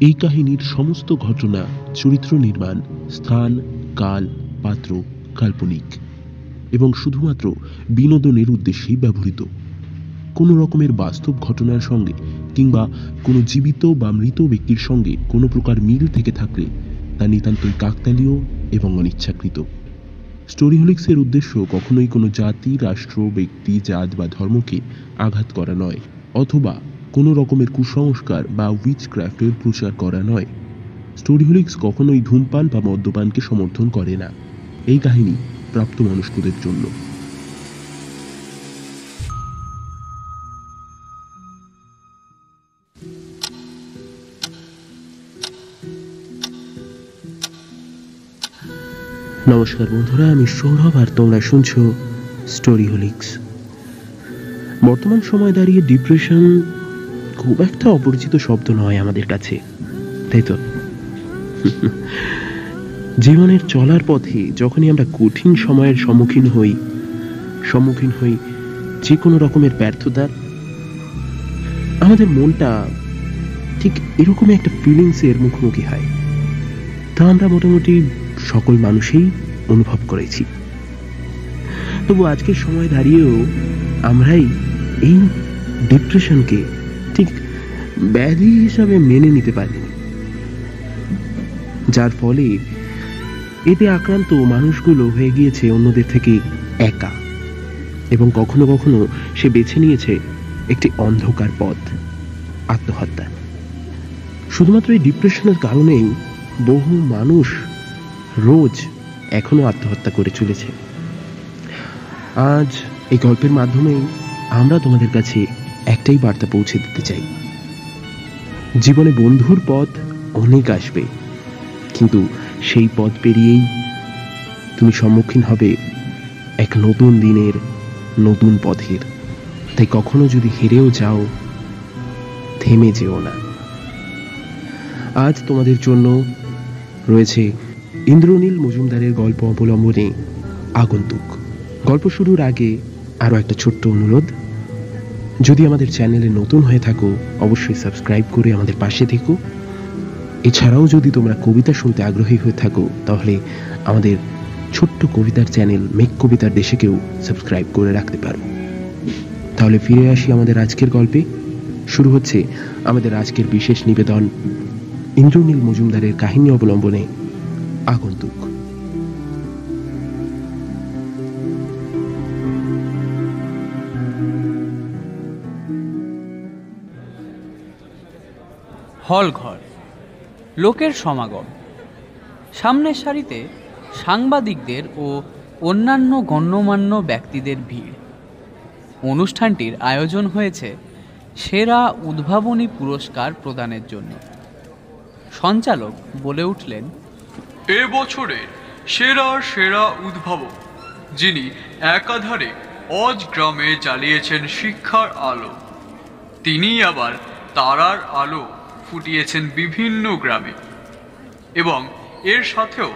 এই কাহিনীর সমস্ত ঘটনা চরিত্র নির্মাণ, স্থান, কাল, পাত্র, কাল্পনিক এবং শুধুমাত্র বিনোদনের উদ্দেশ্যেই ব্যবহৃত। কোনো রকমের বাস্তব ঘটনার সঙ্গে কিংবা কোনো জীবিত বা মৃত ব্যক্তির সঙ্গে কোনো প্রকার মিল থেকে থাকলে তা নিতান্তই কাকতালীয় এবং অনিচ্ছাকৃত। স্টোরিহলিক্সের উদ্দেশ্য কখনোই কোনো জাতি, রাষ্ট্র, ব্যক্তি, জাত বা ধর্মকে আঘাত করা নয়, অথবা কোনো রকমের কুসংস্কার বা উইচ ক্রাফটের প্রচার করা নয়। স্টোরিহোলিক্স কখনোই ধূমপান বা মদ্যপানকে সমর্থন করে না। এই কাহিনী প্রাপ্তবয়স্কদের জন্য। নমস্কার বন্ধুরা, আমি সৌরভ আর তোমরা শুনছো স্টোরি হোলিক্স বর্তমান সময় দাঁড়িয়ে ডিপ্রেশন খুব একটা অপরিচিত শব্দ নয় আমাদের কাছে, তাই তো? জীবনের চলার পথে যখনই আমরা কঠিন সময়ের সম্মুখীন হই সম্মুখীন হই যে কোনো রকমের ব্যর্থতার আমাদের মনটা ঠিক এরকমই একটা ফিলিংসের মুখোমুখি হয়। তা আমরা মোটামুটি সকল মানুষই অনুভব করেছি। তবু আজকের সময় দাঁড়িয়েও আমরাই এই ডিপ্রেশনকে ব্যাধি হিসাবে মেনে নিতে পারিনি। যার ফলে এতে আক্রান্ত মানুষগুলো হয়ে গিয়েছে অন্যদের থেকে একা। এবং কখনো কখনো সে বেছে নিয়েছে একটি অন্ধকার পথ, আত্মহত্যা। শুধুমাত্র এই ডিপ্রেশনের কারণেই বহু মানুষ রোজ এখনও আত্মহত্যা করে চলেছে। আজ এই গল্পের মাধ্যমেই আমরা তোমাদের কাছে একটাই বার্তা পৌঁছে দিতে চাই। জীবনে বন্ধুর পথ অনেক আসবে, কিন্তু সেই পথ পেরিয়েই তুমি সম্মুখীন হবে এক নতুন দিনের নতুন পথের। তাই কখনো যদি হেরেও যাও, থেমে যেও না। আজ তোমাদের জন্য রয়েছে ইন্দ্রনীল মজুমদারের গল্প অবলম্বনে আগন্তুক। গল্প শুরুর আগে আরও একটা ছোট্ট অনুরোধ। যদি আমাদের চ্যানেলে নতুন হয়ে থাকো, অবশ্যই সাবস্ক্রাইব করে আমাদের পাশে থেকো। এছাড়াও যদি তোমরা কবিতা শুনতে আগ্রহী হয়ে থাকো, তাহলে আমাদের ছোট্ট কবিতার চ্যানেল মেক কবিতার দেশেকেও সাবস্ক্রাইব করে রাখতে পারো। তাহলে ফিরে আসি আমাদের আজকের গল্পে। শুরু হচ্ছে আমাদের আজকের বিশেষ নিবেদন। ইন্দ্রনীল মজুমদারের কাহিনী অবলম্বনে আগন্তুক। হল ঘর লোকের সমাগম। সামনের সারিতে সাংবাদিকদের ও অন্যান্য গণ্যমান্য ব্যক্তিদের ভিড়। অনুষ্ঠানটির আয়োজন হয়েছে সেরা উদ্ভাবনী পুরস্কার প্রদানের জন্য। সঞ্চালক বলে উঠলেন, এ বছরের সেরা সেরা উদ্ভাবক, যিনি একাধারে অজ গ্রামে জ্বালিয়েছেন শিক্ষার আলো তিনি আবার তারার আলো। ফুটিয়েছেন বিভিন্ন গ্রামে। এবং এর সাথেও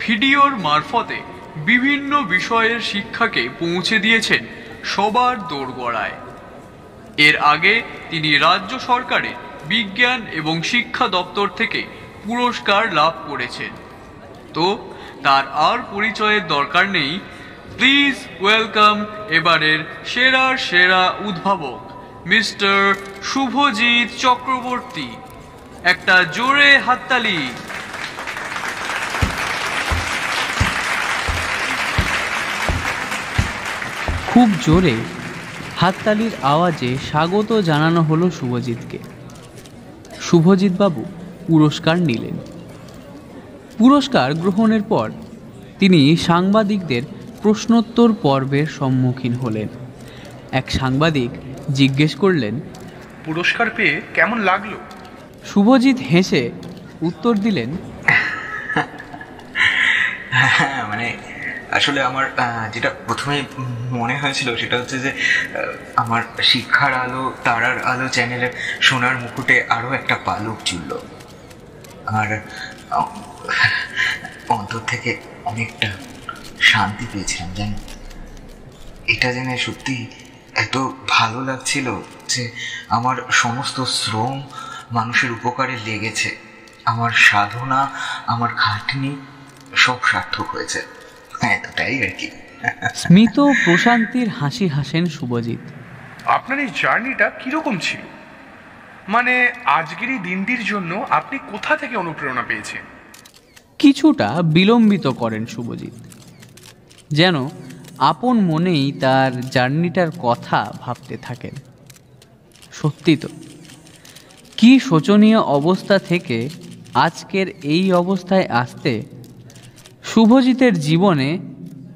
ভিডিওর মারফতে বিভিন্ন বিষয়ের শিক্ষাকে পৌঁছে দিয়েছেন সবার দোরগড়ায়। এর আগে তিনি রাজ্য সরকারের বিজ্ঞান এবং শিক্ষা দপ্তর থেকে পুরস্কার লাভ করেছেন। তো, তার আর পরিচয়ের দরকার নেই। প্লিজ ওয়েলকাম এবারের সেরা সেরা উদ্ভাবক। মিস্টার শুভজিৎ চক্রবর্তী, একটা জোরে হাততালি। খুব জোরে হাততালির আওয়াজে স্বাগত জানানো হলো শুভজিৎকে। শুভজিৎবাবু পুরস্কার নিলেন। পুরস্কার গ্রহণের পর তিনি সাংবাদিকদের প্রশ্নোত্তর পর্বের সম্মুখীন হলেন। এক সাংবাদিক জিজ্ঞেস করলেন পুরস্কার পেয়ে কেমন লাগল? শুভজিৎ হেসে উত্তর দিলেন হ্যাঁ মানে আসলে আমার যেটা প্রথমে মনে হয়েছিল সেটা হচ্ছে যে আমার শিক্ষার আলো তারার আলো চ্যানেলের সোনার মুকুটে আরও একটা পালক চুলল আর অন্তর থেকে অনেকটা শান্তি পেয়েছিলাম জানি এটা জেনে সত্যি এত ভালো লাগছিল যে আমার সমস্ত শ্রম মানুষের উপকারে লেগেছে। আমার সাধনা আমার খাটনি সব সার্থক হয়েছে। হ্যাঁ এতটাই আর কি। স্মিত প্রশান্তির হাসি হাসেন শুভজিৎ। আপনার এই জার্নিটা কীরকম ছিল? মানে আজকের এই দিনটির জন্য আপনি কোথা থেকে অনুপ্রেরণা পেয়েছেন? কিছুটা বিলম্বিত করেন শুভজিৎ। যেন আপন মনেই তার জার্নিটার কথা ভাবতে থাকেন। সত্যি তো। কী শোচনীয় অবস্থা থেকে আজকের এই অবস্থায় আসতে শুভজিতের জীবনে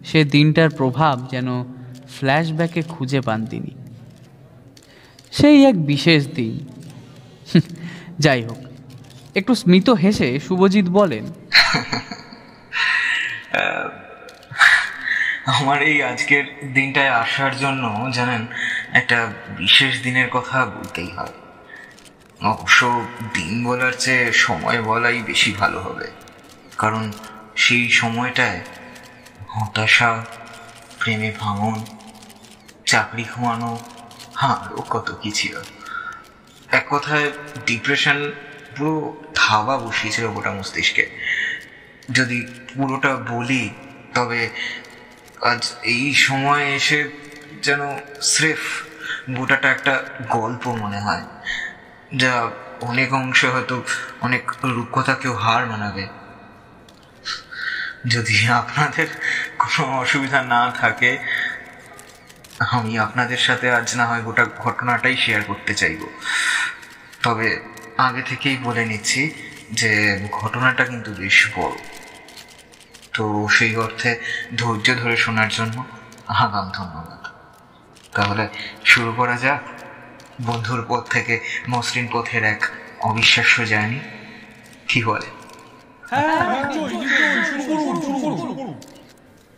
সে দিনটার প্রভাব যেন ফ্ল্যাশব্যাকে খুঁজে পান তিনি। সেই এক বিশেষ দিন। যাই হোক, একটু স্মিত হেসে শুভজিৎ বলেন আমার এই আজকের দিনটায় আসার জন্য জানেন, একটা বিশেষ দিনের কথা বলতেই হয়। অবশ্য দিন বলার চেয়ে সময় বলাই বেশি ভালো হবে। কারণ সেই সময়টায় হতাশা, প্রেমে ভাঙন, চাকরি খোয়ানো হ্যাঁ আরও কত কি ছিল। এক কথায় ডিপ্রেশন পুরো থাবা বসিয়েছিল গোটা মস্তিষ্কে। যদি পুরোটা বলি, তবে আজ এই সময় এসে যেন স্রেফ গোটাটা একটা গল্প মনে হয়, যা অনেক অংশে হয়তো অনেক রূপকথাকেও হার মানাবে। যদি আপনাদের কোনো অসুবিধা না থাকে, আমি আপনাদের সাথে আজ না হয় গোটা ঘটনাটাই শেয়ার করতে চাইব। তবে আগে থেকেই বলে নিচ্ছি যে ঘটনাটা কিন্তু বেশ বড়। তো সেই অর্থে ধৈর্য ধরে শোনার জন্য আগাম ধন্যবাদ। তাহলে শুরু করা যাক। বন্ধুর পথ থেকে মসৃণ পথের এক অবিশ্বাস্য জার্নি। কি বলে?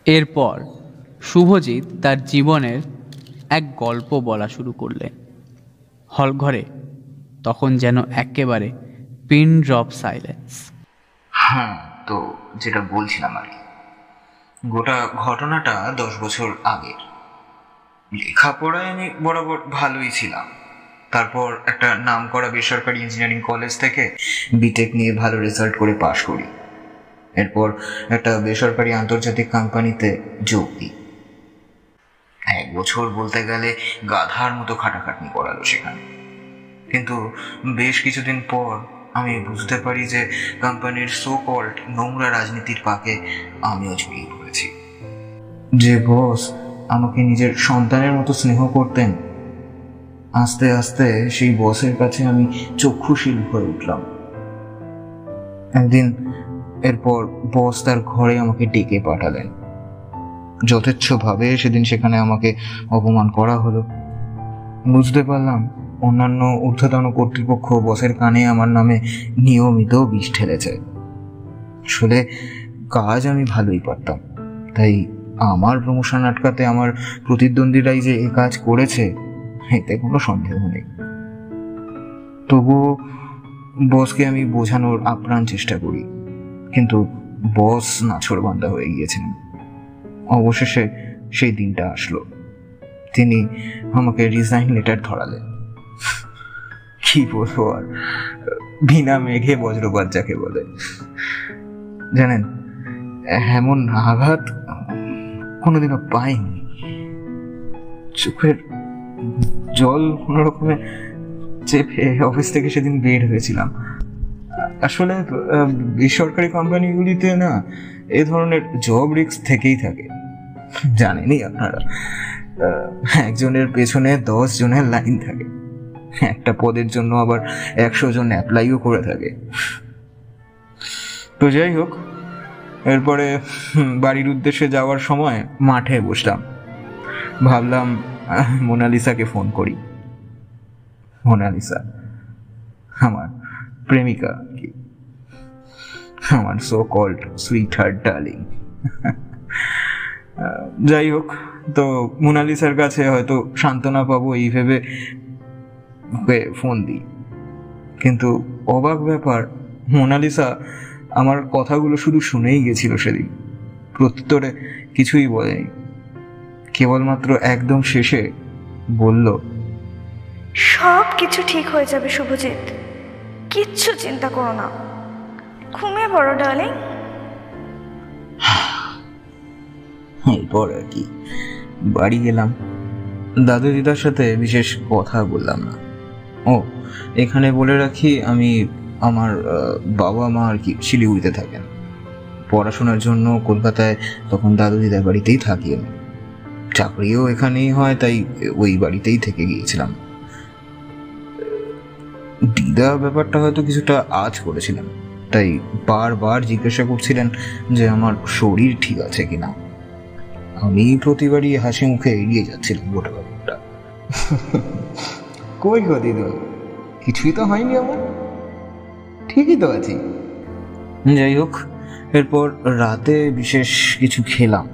এরপর শুভজিৎ তার জীবনের এক গল্প বলা শুরু করলেন হলঘরে তখন যেন একেবারে পিন ড্রপ সাইলেন্স। হ্যাঁ। তো যেটা বলছিলাম আর কি। গোটা ঘটনাটা দশ বছর আগের। লেখাপড়ায় আমি বরাবর ভালোই ছিলাম। তারপর একটা নাম করা বেসরকারি ইঞ্জিনিয়ারিং কলেজ থেকে বিটেক নিয়ে ভালো রেজাল্ট করে পাশ করি। এরপর একটা বেসরকারি আন্তর্জাতিক কোম্পানিতে যোগ দিই। এক বছর বলতে গেলে গাধার মতো খাটাখাটনি করালো সেখানে। কিন্তু বেশ কিছুদিন পর আমি বুঝতে পারি যে কোম্পানির সো কল্ড নোংরা রাজনীতির পাকে আমিও জড়িয়ে পড়েছি যে বস আমাকে নিজের সন্তানের মতো স্নেহ করতেন, আস্তে আস্তে সেই বসের কাছে আমি চক্ষুশীল হয়ে উঠলাম। একদিন এরপর বস তার ঘরে আমাকে ডেকে পাঠালেন। যথেচ্ছভাবে সেদিন সেখানে আমাকে অপমান করা হলো। বুঝতে পারলাম অন্যান্য ঊর্ধ্বতন কর্তৃপক্ষ বসের কানে আমার নামে নিয়মিত বিষ ঠেলেছে আসলে কাজ আমি ভালোই পারতাম। তাই আমার প্রমোশন আটকাতে আমার প্রতিদ্বন্দ্বীরাই যে এ কাজ করেছে, এতে কোনো সন্দেহ নেই। তবুও বসকে আমি বোঝানোর আপ্রাণ চেষ্টা করি, কিন্তু বস নাছড়বান্ধা হয়ে গিয়েছিলেন অবশেষে সেই দিনটা আসলো। তিনি আমাকে রিজাইন লেটার ধরালেন। কি বলব আর? বিনা মেঘে বজ্রপাত যাকে বলে। জানেন, এমন আঘাত কোনোদিনও পাইনি। চোখের জল কোনো রকমে চেপে অফিস থেকে সেদিন বের হয়েছিলাম। আসলে বেসরকারি কোম্পানিগুলিতে না, এ ধরনের জব রিস্ক থেকেই থাকে। জানেনই আপনারা। একজনের পেছনে দশ জনের লাইন থাকে। একটা পদের জন্য আবার একশো জন অ্যাপ্লাইও করে থাকে। তো যাই হোক, এরপরে বাড়ির উদ্দেশ্যে যাওয়ার সময় মাঠে বসলাম। ভাবলাম মোনালিসাকে ফোন করি। মোনালিসা, আমার প্রেমিকা কি। আমার so called sweetheart darling যাই হোক, তো মোনালিসার কাছে হয়তো সান্ত্বনা পাবো এই ভেবে ওকে ফোন দিই। কিন্তু অবাক ব্যাপার মোনালিসা আমার কথাগুলো শুধু শুনেই গেছিল সেদিন। প্রত্যুত্তরে কিছুই বলেনি। কেবলমাত্র একদম শেষে বলল সব কিছু ঠিক হয়ে যাবে শুভজিৎ। কিচ্ছু চিন্তা করো না। ঘুমিয়ে পড়ো ডার্লিং। এরপর আর কি। বাড়ি গেলাম। দাদু দিদার সাথে বিশেষ কথা বললাম না। ও, এখানে বলে রাখি আমি আমার বাবা মা আর কি শিলিগুড়িতে থাকেন। পড়াশোনার জন্য কলকাতায় তখন দাদু দিদার বাড়িতেই থাকি আমি চাকরিও এখানেই হয়, তাই ওই বাড়িতেই থেকে গিয়েছিলাম। দিদা ব্যাপারটা হয়তো কিছুটা আজ করেছিলেন, তাই বারবার জিজ্ঞাসা করছিলেন যে আমার শরীর ঠিক আছে কিনা। আমি প্রতিবারই হাসি মুখে এড়িয়ে যাচ্ছিলাম গোটা ব্যাপারটা। কই গো দিদা? কিছুই তো হয়নি আমার। ঠিকই তো আছি। যাই হোক, এরপর রাতে বিশেষ কিছু খেলাম।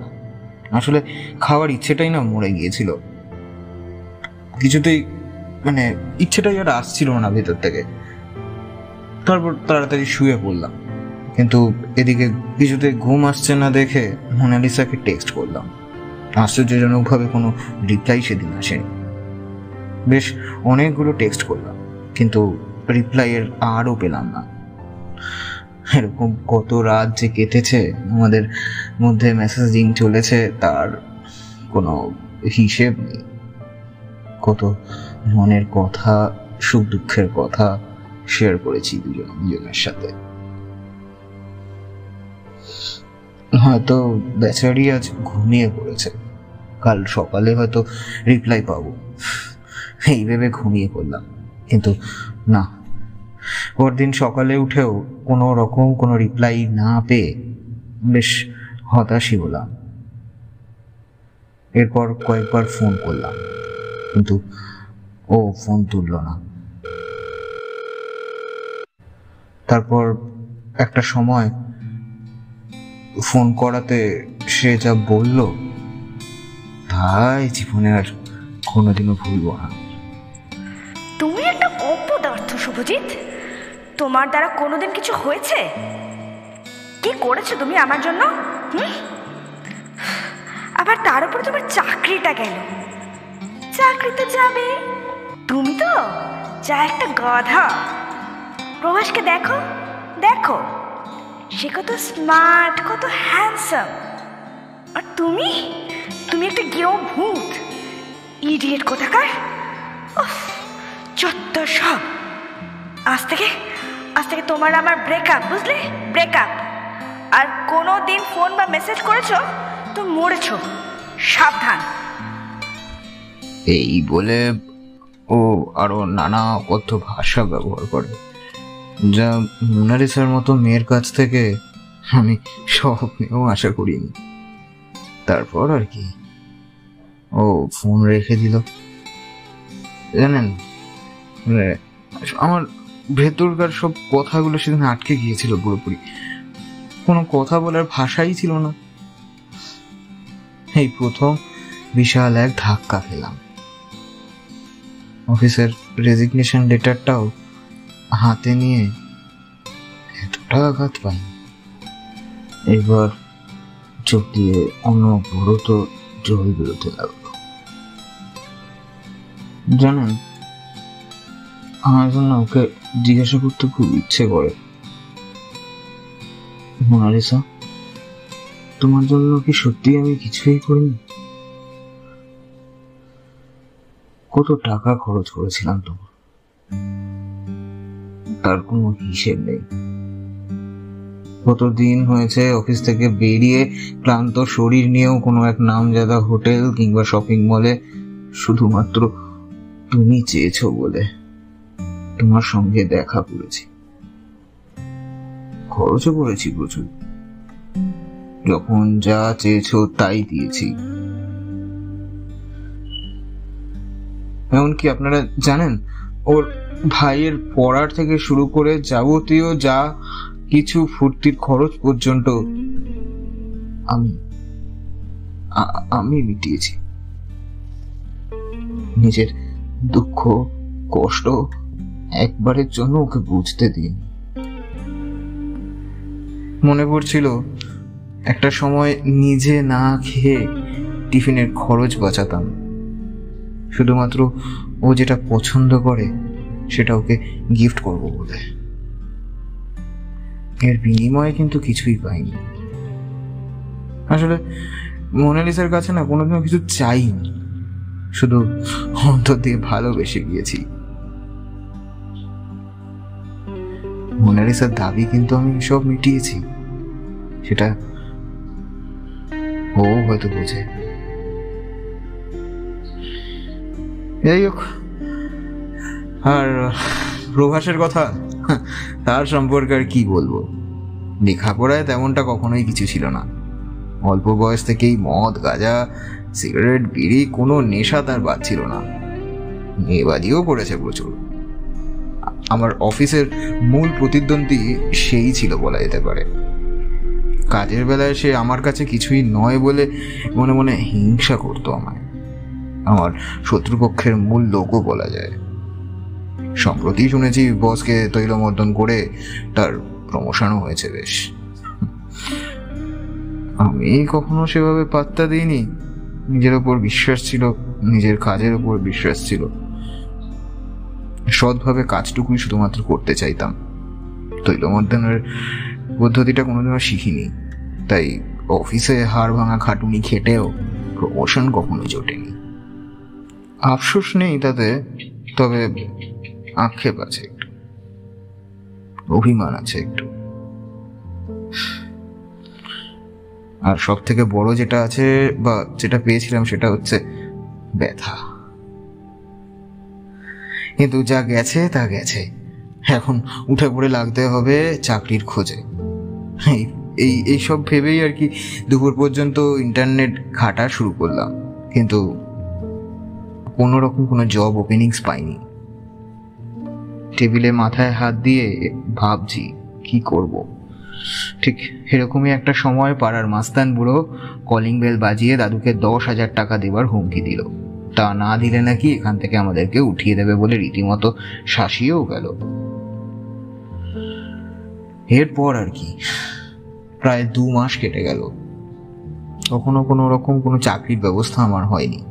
আসলে খাওয়ার ইচ্ছেটাই না মরে গিয়েছিল। কিছুতেই মানে ইচ্ছেটাই আর আসছিল না ভেতর থেকে। তারপর তাড়াতাড়ি শুয়ে পড়লাম। কিন্তু এদিকে কিছুতে ঘুম আসছে না দেখে মোনালিসাকে টেক্সট করলাম। আশ্চর্যজনকভাবে কোনো রিপ্লাই সেদিন আসেনি। বেশ অনেকগুলো টেক্সট করলাম, কিন্তু রিপ্লাই এর আরও পেলাম না। এরকম কত রাত যে কেটেছে, আমাদের মধ্যে মেসেজিং চলেছে, তার কোনো হিসেব নেই। কত মনের কথা, সুখ দুঃখের কথা শেয়ার করেছি দুজন দুজনের সাথে। হয়তো বেচারি আজ ঘুমিয়ে পড়েছে। কাল সকালে হয়তো রিপ্লাই পাবো। এই ভেবে ঘুমিয়ে পড়লাম। কিন্তু না, পরদিন সকালে উঠেও কোনো রকম কোনো রিপ্লাই না পেয়ে বেশ হতাশই হলাম। এরপর কয়েকবার ফোন করলাম, কিন্তু ও ফোন তুললো না। তারপর একটা সময় ফোন করাতে সে যা বলল, তাই জীবনে আর কোনোদিনও ভুলবো না। শুভজিৎ, তোমার দ্বারা কোনোদিন কিছু হয়েছে? কি করেছ তুমি আমার জন্য? হুম? আবার তার উপর তোমার চাকরিটা গেল। চাকরিতে যাবে। তুমি তো যা একটা গাধা। প্রভাসকে দেখো দেখো, সে কত স্মার্ট কত হ্যান্ডসাম আর তুমি? তুমি একটা গেও ভূত। ইডিয়েট কোথাকার? যত সব। আজ থেকে আজ থেকে তোমার আমার ব্রেকআপ বুঝলে? ব্রেকআপ আর কোনো দিন ফোন বা মেসেজ করেছ তো মরেছো। সাবধান। এই বলে ও আরও নানা কথ্য ভাষা ব্যবহার করে। যা মোনালিসার মতো মেয়ের কাছ থেকে আমি স্বপ্নেও আশা করিনি। তারপর আর কি। ও ফোন রেখে দিল। জানেন মানে আমার ভেতরকার সব কথাগুলো সেদিন আটকে গিয়েছিল পুরোপুরি। কোনো কথা বলার ভাষাই ছিল না। এই প্রথম বিশাল এক ধাক্কা খেলাম। অফিসের রেজিগনেশন লেটারটাও হাতে নিয়ে এতটা আঘাত পাই এবার চোখ দিয়ে অন্য বড় তো জল বেরোতে লাগল। জানেন আমার জন্য ওকে জিজ্ঞাসা করতে খুব ইচ্ছে করে। মোনালিসা, তোমার জন্য কি সত্যি আমি কিছুই করিনি? কত টাকা খরচ করেছিলাম তোমার? তার কোনো হিসেব নেই। কতদিন হয়েছে অফিস থেকে বেরিয়ে ক্লান্ত শরীর নিয়েও কোনো এক নামজাদা হোটেল কিংবা শপিং মলে শুধুমাত্র তুমি চেয়েছো বলে? তোমার সঙ্গে দেখা করেছি। খরচও করেছি প্রচুর। যখন যা চেয়েছো তাই দিয়েছি। এমনকি আপনারা জানেন, ওর ভাইয়ের পড়ার থেকে শুরু করে যাবতীয় যা কিছু ফুর্তির খরচ পর্যন্ত আমি আমি মিটিয়েছি। নিজের দুঃখ, কষ্ট একবারের জন্য ওকে বুঝতে দিন মনে পড়ছিল একটা সময় নিজে না খেয়ে টিফিনের খরচ বাঁচাতাম। শুধুমাত্র ও যেটা পছন্দ করে, সেটা ওকে গিফট করব বলে। এর বিনিময়ে কিন্তু কিছুই পাইনি। আসলে মোনালিসার কাছে না কোনোদিনও কিছু চাইনি। শুধু অন্তর দিয়ে ভালোবেসে গিয়েছি। মোনালিসার দাবি কিন্তু আমি সব মিটিয়েছি। সেটা ও হয়তো বোঝে। যাই হোক, আর প্রভাসের কথা, তার সম্পর্কে আর কি বলব? লেখাপড়ায় তেমনটা কখনোই কিছু ছিল না। অল্প বয়স থেকেই মদ, গাঁজা, সিগারেট, বিড়ি, কোনো নেশা তার বাদ ছিল না। মেয়েবাদিও করেছে প্রচুর। আমার অফিসের মূল প্রতিদ্বন্দ্বী সেই ছিল বলা যেতে পারে। কাজের বেলায় সে আমার কাছে কিছুই নয় বলে মনে মনে হিংসা করতো আমায়। আমার শত্রুপক্ষের মূল লোকও বলা যায়। সম্প্রতি শুনেছি বসকে তৈলমর্দন করে তার প্রমোশনও হয়েছে বেশ। আমি কখনো সেভাবে পাত্তা দিইনি। নিজের ওপর বিশ্বাস ছিল, নিজের কাজের ওপর বিশ্বাস ছিল। সৎভাবে কাজটুকুই শুধুমাত্র করতে চাইতাম। তৈলমর্দনের পদ্ধতিটা কোনোদিনও শিখিনি। তাই অফিসে হাড় ভাঙা খাটুনি খেটেও প্রমোশন কখনো জোটেনি। আফসোস নেই তাতে, তবে আক্ষেপ আছে একটু। অভিমান আছে একটু। আর সব থেকে বড় যেটা আছে বা যেটা পেয়েছিলাম সেটা হচ্ছে ব্যথা। কিন্তু যা গেছে, তা গেছে। এখন উঠে পড়ে লাগতে হবে চাকরির খোঁজে। এই এই এইসব ভেবেই আর কি দুপুর পর্যন্ত ইন্টারনেট ঘাটা শুরু করলাম। কিন্তু কোনো রকম কোনো জব ওপেনিংস পাইনি। টেবিলে মাথায় হাত দিয়ে ভাবছি, কি করব। ঠিক এরকমই একটা সময় পাড়ার মাস্তান বুড়ো কলিং বেল বাজিয়ে দাদুকে দশ হাজার টাকা দেবার হুমকি দিল। তা না দিলে নাকি এখান থেকে আমাদেরকে উঠিয়ে দেবে বলে রীতিমতো শাসিয়েও গেল। এরপর আর কি, প্রায় দু মাস কেটে গেল। কখনো কোনো রকম কোনো চাকরির ব্যবস্থা আমার হয়নি।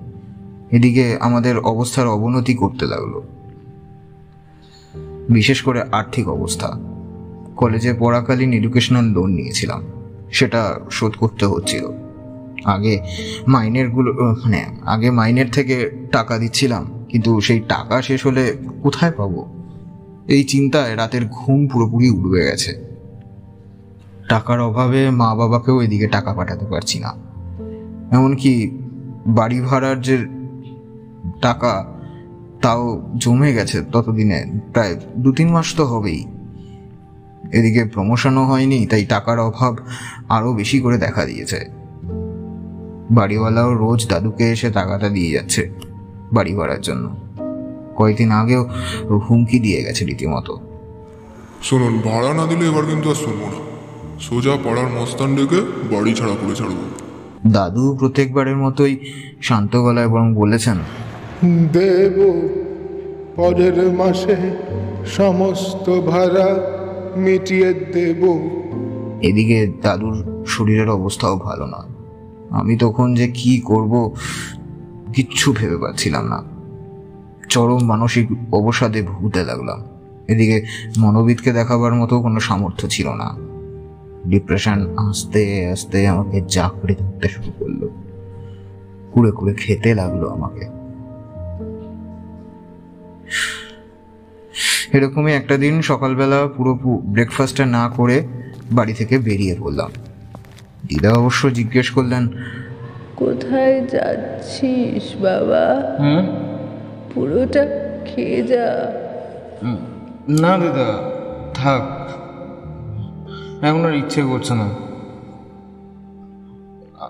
এদিকে আমাদের অবস্থার অবনতি করতে লাগল। বিশেষ করে আর্থিক অবস্থা। কলেজে পড়াকালীন এডুকেশনাল লোন নিয়েছিলাম। সেটা শোধ করতে হচ্ছিল। আগে মাইনেরগুলো মানে আগে মাইনের থেকে টাকা দিচ্ছিলাম, কিন্তু সেই টাকা শেষ হলে কোথায় পাবো? এই চিন্তায় রাতের ঘুম পুরোপুরি উড়বে গেছে। টাকার অভাবে মা বাবাকেও এদিকে টাকা পাঠাতে পারছি না। এমনকি বাড়ি ভাড়ার যে টাকা, তাও জমে গেছে ততদিনে, প্রায় দু তিন মাস তো হবেই। এদিকে প্রমোশনও হয়নি, তাই টাকার অভাব আরও বেশি করে দেখা দিয়েছে। বাড়িওয়ালাও রোজ দাদুকে এসে টাকাটা দিয়ে যাচ্ছে বাড়ি ভাড়ার জন্য। কয়েকদিন আগেও হুমকি দিয়ে গেছে রীতিমতো। শুনুন ভাড়া না দিলে এবার কিন্তু আর শুনব না। সোজা পাড়ার মস্তান ডেকে বাড়ি ছাড়া করে ছাড়বো। দাদু প্রত্যেকবারের মতোই শান্ত গলায় বরং বলেছেন দেব পরের মাসে সমস্ত ভাড়া মিটিয়ে দেব। এদিকে দাদুর শরীরের অবস্থাও ভালো না আমি তখন যে কি করব কিচ্ছু ভেবে পাচ্ছিলাম না। চরম মানসিক অবসাদে ভুগতে লাগলাম। এদিকে মনোবিদকে দেখাবার মতো কোনো সামর্থ্য ছিল না। ডিপ্রেশন আস্তে আস্তে আমাকে জাকড়ে ধরতে শুরু করল। কুড়ে কুড়ে খেতে লাগল আমাকে। এরকমই একটা দিন সকালবেলা পুরো ব্রেকফাস্টটা না করে বাড়ি থেকে বেরিয়ে পড়লাম। দিদা অবশ্য জিজ্ঞেস করলেন কোথায় যাচ্ছিস বাবা? পুরোটা খেয়ে যা। না দিদা থাক। এখন আর ইচ্ছে করছে না।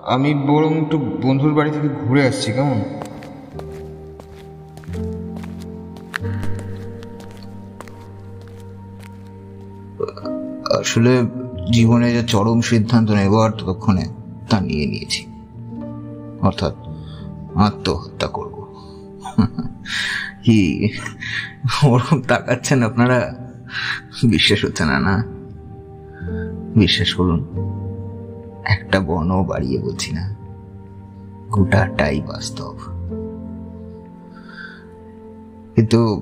আমি বরং একটু বন্ধুর বাড়ি থেকে ঘুরে আসছি কেমন? আসলে জীবনে যে চরম সিদ্ধান্ত নেবার ততক্ষণে তা নিয়ে নিয়েছি। অর্থাৎ আত্মহত্যা করব। কি ওরকম তাকাচ্ছেন আপনারা? বিশ্বাস হচ্ছে না না? বিশ্বাস করুন, একটা বর্ণ বাড়িয়ে বলছি না। গোটাটাই বাস্তব। কিন্তু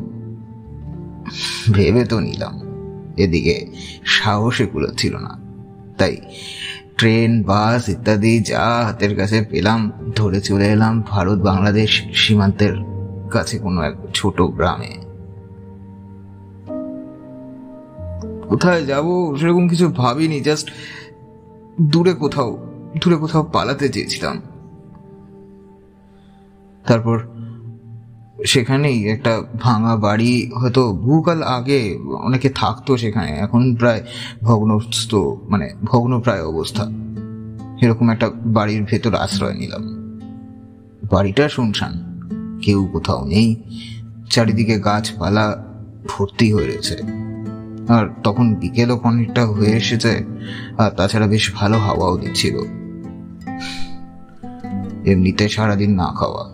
ভেবে তো নিলাম। এদিকে সাহসে ছিল না। তাই ট্রেন, বাস ইত্যাদি যা হাতের কাছে পেলাম, ধরে চলে এলাম ভারত বাংলাদেশ সীমান্তের কাছে কোনো এক ছোট গ্রামে। কোথায় যাব সেরকম কিছু ভাবিনি জাস্ট দূরে কোথাও দূরে কোথাও পালাতে চেয়েছিলাম। তারপর সেখানেই একটা ভাঙা বাড়ি, হয়তো বহুকাল আগে অনেকে থাকতো সেখানে, এখন প্রায় ভগ্নস্ত মানে ভগ্নপ্রায় অবস্থা। এরকম একটা বাড়ির ভেতর আশ্রয় নিলাম। বাড়িটা শুনশান, কেউ কোথাও নেই, চারিদিকে গাছপালা ভর্তি হয়ে রয়েছে। আর তখন বিকেলও খানিকটা হয়ে এসেছে, আর তাছাড়া বেশ ভালো হাওয়াও দিচ্ছিল। এমনিতে সারাদিন না খাওয়া।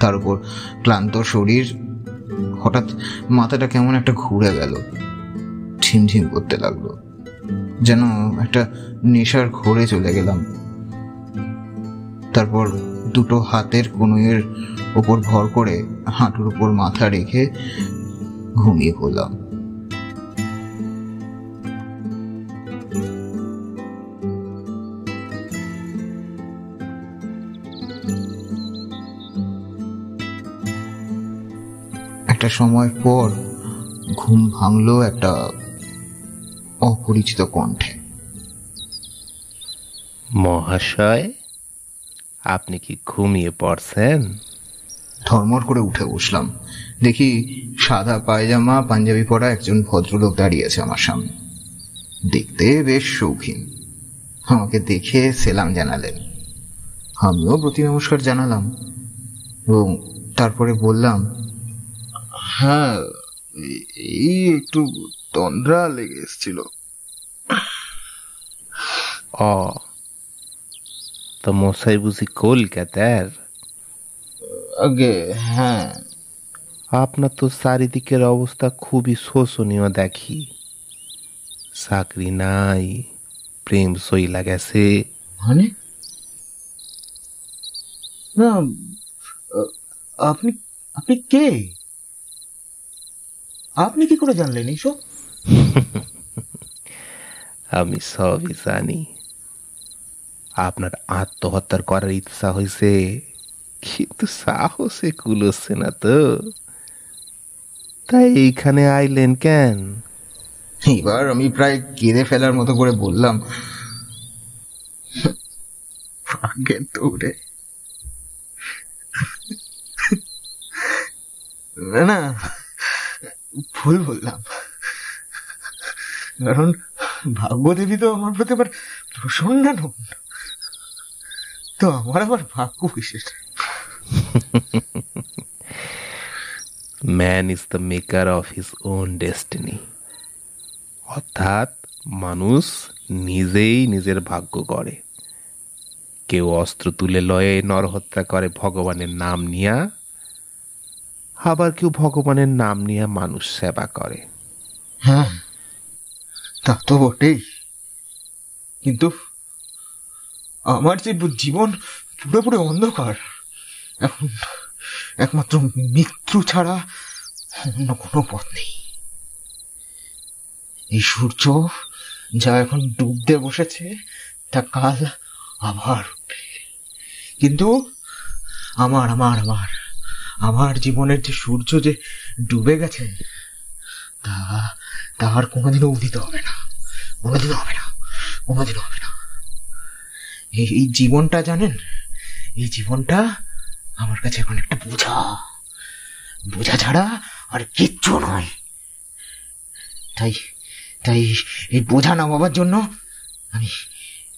তার উপর। ক্লান্ত শরীর, হঠাৎ মাথাটা কেমন একটা ঘুরে গেল। ঝিমঝিম করতে লাগল। যেন একটা নেশার ঘোরে চলে গেলাম। তারপর দুটো হাতের কনুয়ের ওপর ভর করে হাঁটুর উপর মাথা রেখে ঘুমিয়ে পড়লাম। একটা সময় পর ঘুম ভাঙলো একটা অপরিচিত কণ্ঠে। মহাশয় আপনি কি ঘুমিয়ে পড়ছেন? ধর্মর করে উঠে বসলাম। দেখি সাদা পায়জামা পাঞ্জাবি পরা একজন ভদ্রলোক দাঁড়িয়ে আছে আমার সামনে। দেখতে বেশ শৌখিন। আমাকে দেখে সেলাম জানালেন। আমিও প্রতি নমস্কার জানালাম এবং তারপরে বললাম হ্যাঁ এই একটু তন্দ্রা লেগে এসেছিল। ও তো মশাই বুঝি কলকাতার? আগে হ্যাঁ। আপনার তো চারিদিকের অবস্থা খুবই শোষণীয় দেখি। চাকরি নাই প্রেম সইলা গেছে মানে? না আপনি আপনি কে? আপনি কি করে জানলেন এইসব? আমি সবই জানি। আপনার আত্মহত্যার করার ইচ্ছা হয়েছে কিন্তু সাহসে কুলোচ্ছে না তো। তাই এইখানে আইলেন কেন? এবার আমি প্রায় কেঁদে ফেলার মতো করে বললাম ভাগ্যের দৌড়ে। না না ভুল বললাম। কারণ ভাগ্যদেবী তো আমার প্রতি আবার প্রসন্না নন। তো আমার আবার ভাগ্য বিশেষ। Man is the maker of his own destiny অর্থাৎ মানুষ নিজেই নিজের ভাগ্য গড়ে। কেউ অস্ত্র তুলে লয়ে নরহত্যা করে ভগবানের নাম নিয়া আবার কেউ ভগবানের নাম নিয়ে মানুষ সেবা করে। হ্যাঁ তা তো বটেই। কিন্তু আমার যে জীবন পুরোপুরি অন্ধকার, এখন একমাত্র মৃত্যু ছাড়া অন্য কোনো পথ নেই। এই সূর্য যা এখন ডুবতে বসেছে, তা কাল আবার কিন্তু আমার আমার আমার আমার জীবনের যে সূর্য যে ডুবে গেছে, তা তার কোনোদিনও উদিত হবে না, কোনোদিনও হবে না, কোনোদিনও হবে না। এই জীবনটা জানেন, এই জীবনটা আমার কাছে এখন একটা বোঝা। বোঝা ছাড়া আর কিচ্ছু নয়। তাই তাই এই বোঝা না নামাবার জন্য আমি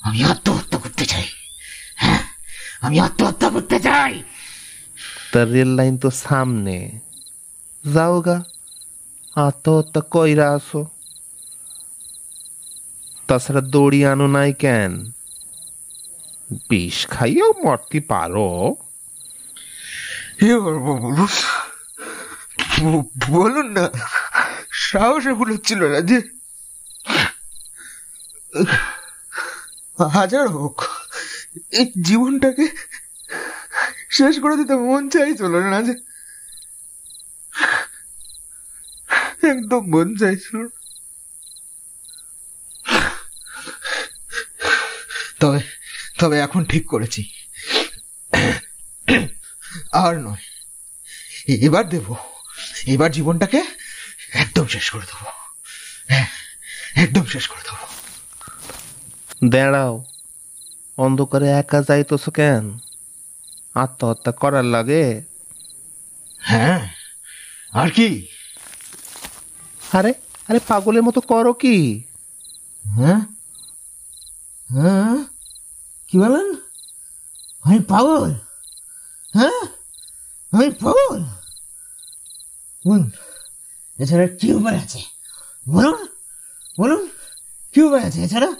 আমি আত্মহত্যা করতে চাই। হ্যাঁ আমি আত্মহত্যা করতে চাই। তার রেল লাইন তো সামনে যাও গা আত্মহত্যা কইরা আসো তাছাড়া দড়ি আনো নাই কেন বিষ খাইয়েও মরতে পারো বলুন না সাহস এগুলো ছিল না যে হাজার হোক এই জীবনটাকে শেষ করে দিতে মন চাইছিল না যে একদম মন চাইছিল তবে তবে এখন ঠিক করেছি। আর নয় এবার দেব। এবার জীবনটাকে একদম শেষ করে দেবো। হ্যাঁ, একদম শেষ করে দেবো। দাঁড়াও অন্ধকারে একা যাইতছ কেন? আত্মহত্যা করার লাগে। হ্যাঁ? আর কি? আরে আরে পাগলের মতো করো কি? হ্যাঁ? হ্যাঁ? কি বলেন? আমি পাগল। হ্যাঁ? আমি পাগল। বলুন এছাড়া কি উপায় আছে? বলুন বলুন কি উপায় আছে এছাড়া?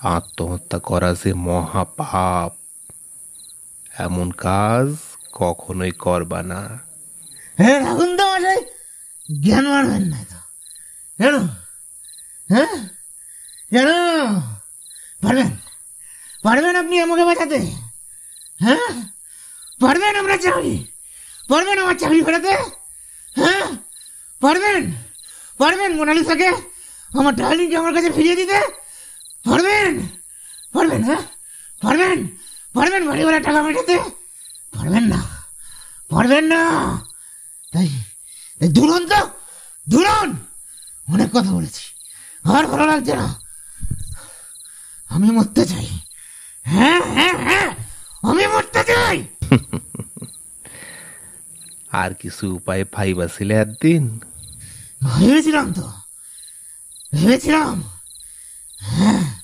আত্মহত্যা করা যে মহাপাপ। এমন কাজ কখনোই করবা না। হ্যাঁ রাখুন তো মশাই, জ্ঞান মারবেন না তো। কেন হ্যাঁ কেন পারবেন? পারবেন আপনি আমাকে বাঁচাতে? হ্যাঁ পারবেন আমরা চাকরি? পারবেন আমার চাকরি ফেরাতে? হ্যাঁ পারবেন? পারবেন মোনালিসাকে আমার ডার্লিংকে আমার কাছে ফিরিয়ে দিতে? পারবেন? পারবেন হ্যাঁ পারবেন? পারবেন বাড়িওয়ালা টাকা মেটাতে পারবেন না। পারবেন না। তাই দুলন তো দুলন অনেক কথা বলেছি। আর ভালো লাগছে না। আমি মরতে চাই। হ্যাঁ হ্যাঁ হ্যাঁ। আমি মরতে চাই। আর কিছু উপায় ফাইবা ছিলে একদিন? ভেবেছিলাম তো। ভেবেছিলাম। হ্যাঁ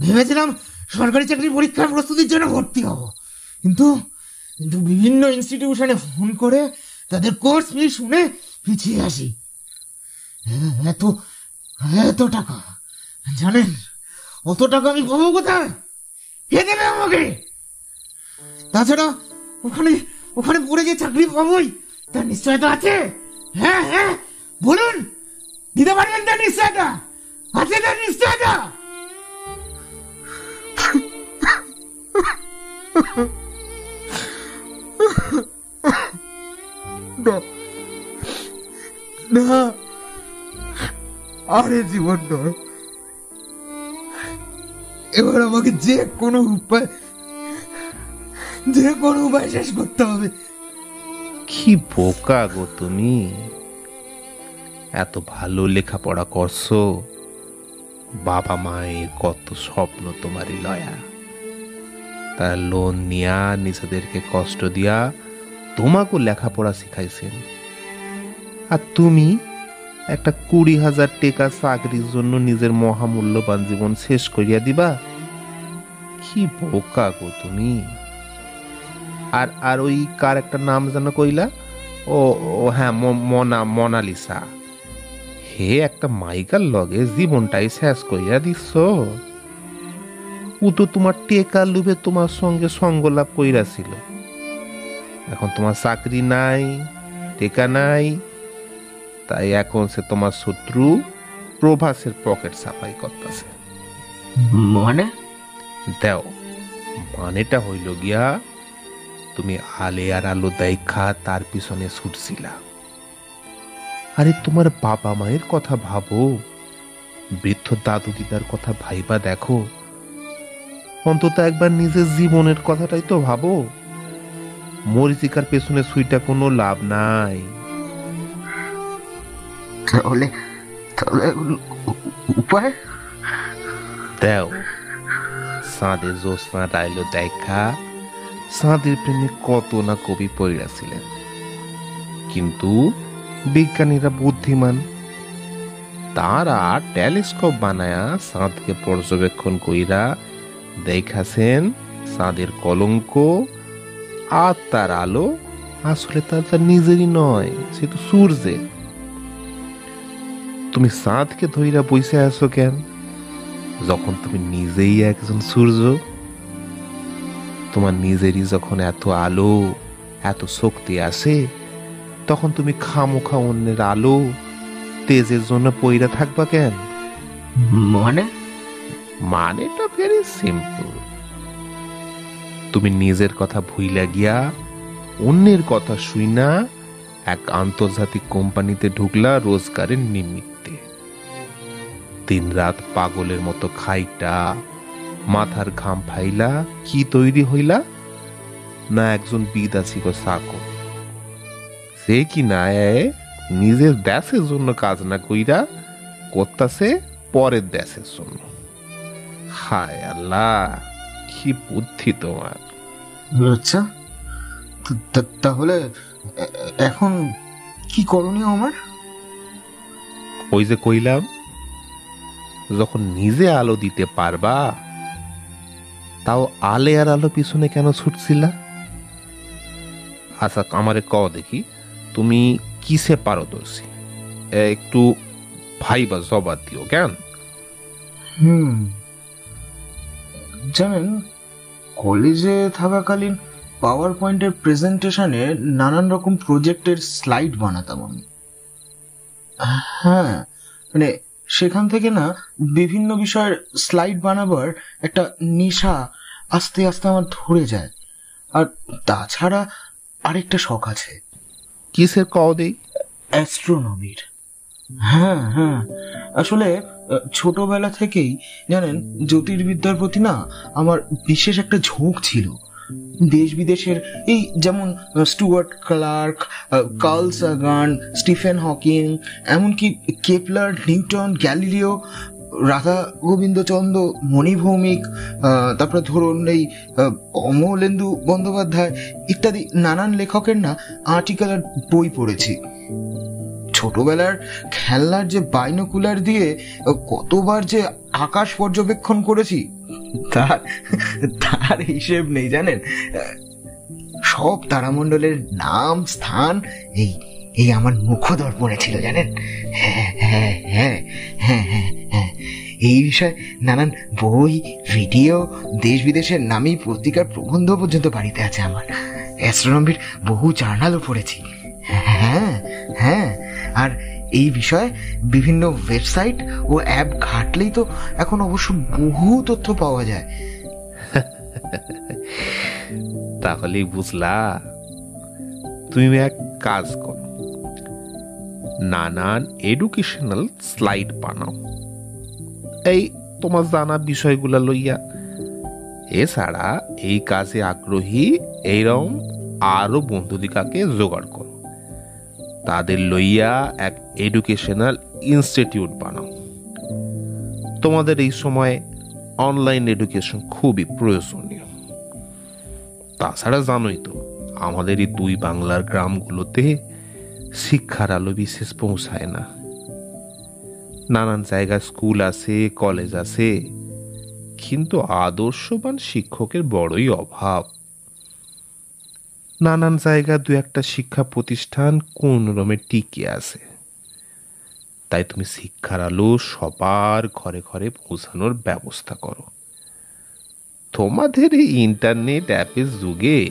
ভেবেছিলাম সরকারি চাকরি পরীক্ষার প্রস্তুতির জন্য ভর্তি হব। কিন্তু কিন্তু বিভিন্ন ইনস্টিটিউশনে ফোন করে তাদের কোর্স ফি শুনে পিছিয়ে আসি। হ্যাঁ, এত এত টাকা। জানেন অত টাকা আমি পাবো কোথায়? কে দেবে আমাকে? তাছাড়া ওখানে ওখানে পড়ে যে চাকরি পাবোই তার নিশ্চয়তা আছে। হ্যাঁ হ্যাঁ বলুন। দিতে পারবেন তার নিশ্চয়তা? আছে তার নিশ্চয়তা? না না, আরে জীবন নয়। এবার আমাকে যে কোনো উপায়, যে কোনো উপায় শেষ করতে হবে। কি বোকা গো তুমি? এত ভালো লেখাপড়া করছ। বাবা মায়ের কত স্বপ্ন তোমারই লয়া। তার লোন নিয়া, নিজেদেরকে কষ্ট দিয়া তোমাকে লেখাপড়া শিখাইছেন। আর তুমি একটা কুড়ি হাজার টাকা চাকরির জন্য নিজের মহামূল্যবান জীবন শেষ করিয়া দিবা? কি বোকা গো তুমি। আর আর ওই কার একটা নাম যেন কইলা? ও ও হ্যাঁ মনা, মনালিসা। হে একটা মাইকার লগে জীবনটাই শেষ করিয়া দিছ ও তো তোমার টেকা লুবে তোমার সঙ্গে সঙ্গ লাভ কইরাছিল। এখন তোমার চাকরি নাই টেকা নাই তাই এখন সে তোমার শত্রু প্রভাসের পকেট সাফাই করতেছে। মানে? দেও মানেটা হইল গিয়া তুমি আলে আর আলো দেখা তার পিছনে ছুটছিলা। আরে তোমার বাবা মায়ের কথা ভাবো বৃদ্ধ দাদু দিদার কথা ভাইবা দেখো অন্তত একবার নিজের জীবনের কথাটাই তো ভাবো। মরিচিকার পেছনে সুইটা কোনো লাভ নাই। তাহলে তাহলে উপায়? দেও। সাঁদে জ্যোৎস্না রাইলো দেখা। সাঁদের প্রেমে কত না কবি পড়িয়াছিলেন। কিন্তু বিজ্ঞানীরা বুদ্ধিমান। তারা টেলিস্কোপ বানায়া সাঁদকে পর্যবেক্ষণ কইরা দেখাছেন সাঁদের কলঙ্ক আর তার আলো আসলে তার তার নিজেরই নয় সে তো সূর্যের। তুমি সাঁদকে ধইরা বইসে আছো কেন? যখন তুমি নিজেই একজন সূর্য তোমার নিজেরই যখন এত আলো এত শক্তি আসে তখন তুমি খামোখা অন্যের আলো তেজের জন্য পইরা থাকবা কেন? মানে? মানেটা ভেরি সিম্পল। তুমি নিজের কথা ভুইলা গিয়া অন্যের কথা শুই না এক আন্তর্জাতিক কোম্পানিতে ঢুকলা রোজগারের নিমিত্তে। দিন রাত পাগলের মতো খাইটা, মাথার ঘাম ফাইলা, কি তৈরি হইলা? না একজন বিদাসিক সাকো। সে কি না নিজের দেশের জন্য কাজ না কইরা করতাছে পরের দেশের জন্য? হায় আল্লাহ কি বুদ্ধি তোমার। আচ্ছা তাহলে এখন কি করণীয় আমার? ওই যে কইলাম যখন নিজে আলো দিতে পারবা তাও আলে আর আলো পিছনে কেন ছুটছিলা? আচ্ছা আমারে ক দেখি তুমি কিসে পারদর্শী? একটু ভাইবা জবাব দিও কেন? হুম। জানেন কলেজে থাকাকালীন পাওয়ার পয়েন্টের প্রেজেন্টেশনে নানান রকম প্রজেক্টের স্লাইড বানাতাম আমি। হ্যাঁ মানে সেখান থেকে না বিভিন্ন বিষয়ের স্লাইড বানাবার একটা নেশা আস্তে আস্তে আমার ধরে যায়। আর তাছাড়া আরেকটা শখ আছে। কিসের ক দেই অ্যাস্ট্রোনমির। হ্যাঁ হ্যাঁ। আসলে ছোটবেলা থেকেই, জানেন, জ্যোতির্বিদ্যার প্রতি না আমার বিশেষ একটা ঝোঁক ছিল। দেশ বিদেশের এই যেমন Stuart Clarke Carl Sagan, Stephen Hawking, এমনকি Kepler, Newton, Galileo Radha Gobinda Chandra Mani Bhaumik তারপরে ধরুন এই অমলেন্দু বন্দ্যোপাধ্যায় ইত্যাদি নানান লেখকের না আর্টিকেল আর বই পড়েছি। ছোটবেলার খেলনার যে বাইনোকুলার দিয়ে কতবার যে আকাশ পর্যবেক্ষণ করেছি, তার তার হিসেব নেই জানেন? সব তারামণ্ডলের নাম, স্থান এই এই আমার মুখ দর্পণে ছিল জানেন? হ্যাঁ হ্যাঁ হ্যাঁ হ্যাঁ হ্যাঁ হ্যাঁ। এই বিষয়ে নানান বই, ভিডিও দেশ বিদেশের নামি পত্রিকার প্রবন্ধ পর্যন্ত বাড়িতে আছে আমার। অ্যাস্ট্রোনমির বহু জার্নালও পড়েছি। হ্যাঁ হ্যাঁ। আর এই বিষয়ে বিভিন্ন ওয়েবসাইট ও অ্যাপ ঘাটলেই তো এখন অবশ্য বহু তথ্য পাওয়া যায়। তাহলেই বুঝলা। তুমি এক কাজ করো। নানান এডুকেশনাল স্লাইড বানাও। এই তোমার জানা বিষয়গুলা লইয়া। এছাড়া এই কাজে আগ্রহী এইরকম আরও বন্ধুলিকাকে জোগাড় করো। তাদের লইয়া এক এডুকেশনাল ইনস্টিটিউট বানাও। তোমাদের এই সময় অনলাইন এডুকেশন খুবই প্রয়োজনীয়। তাছাড়া জানোই তো, আমাদের এই দুই বাংলার গ্রামগুলোতে শিক্ষার আলো বিশেষ পৌঁছায় না। নানান জায়গায় স্কুল আছে কলেজ আছে, কিন্তু আদর্শবান শিক্ষকের বড়ই অভাব। নানান জায়গা দু একটা শিক্ষা প্রতিষ্ঠান কোন রমে টিকে আছে। তাই তুমি শিক্ষার আলো সবার ঘরে ঘরে পৌঁছানোর ব্যবস্থা করো। তোমাদের এই ইন্টারনেট অ্যাপের যুগে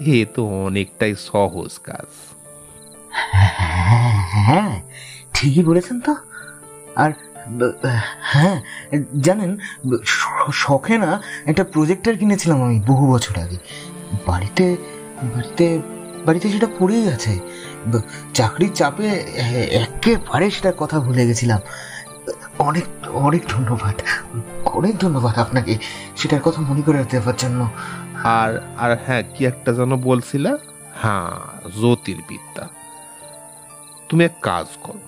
এ তো অনেকটাই সহজ কাজ। হ্যাঁ ঠিকই বলেছেন তো। আর হ্যাঁ জানেন শখে না একটা প্রজেক্টর কিনেছিলাম আমি বহু বছর আগে। বাড়িতে বাড়িতে বাড়িতে সেটা পড়েই আছে। চাকরির চাপে একেবারে সেটার কথা ভুলে গেছিলাম। অনেক অনেক ধন্যবাদ। অনেক ধন্যবাদ আপনাকে সেটার কথা মনে করে দেওয়ার জন্য। আর আর হ্যাঁ কি একটা যেন বলছিলা? হ্যাঁ জ্যোতির্বিদ্যা। তুমি এক কাজ করো।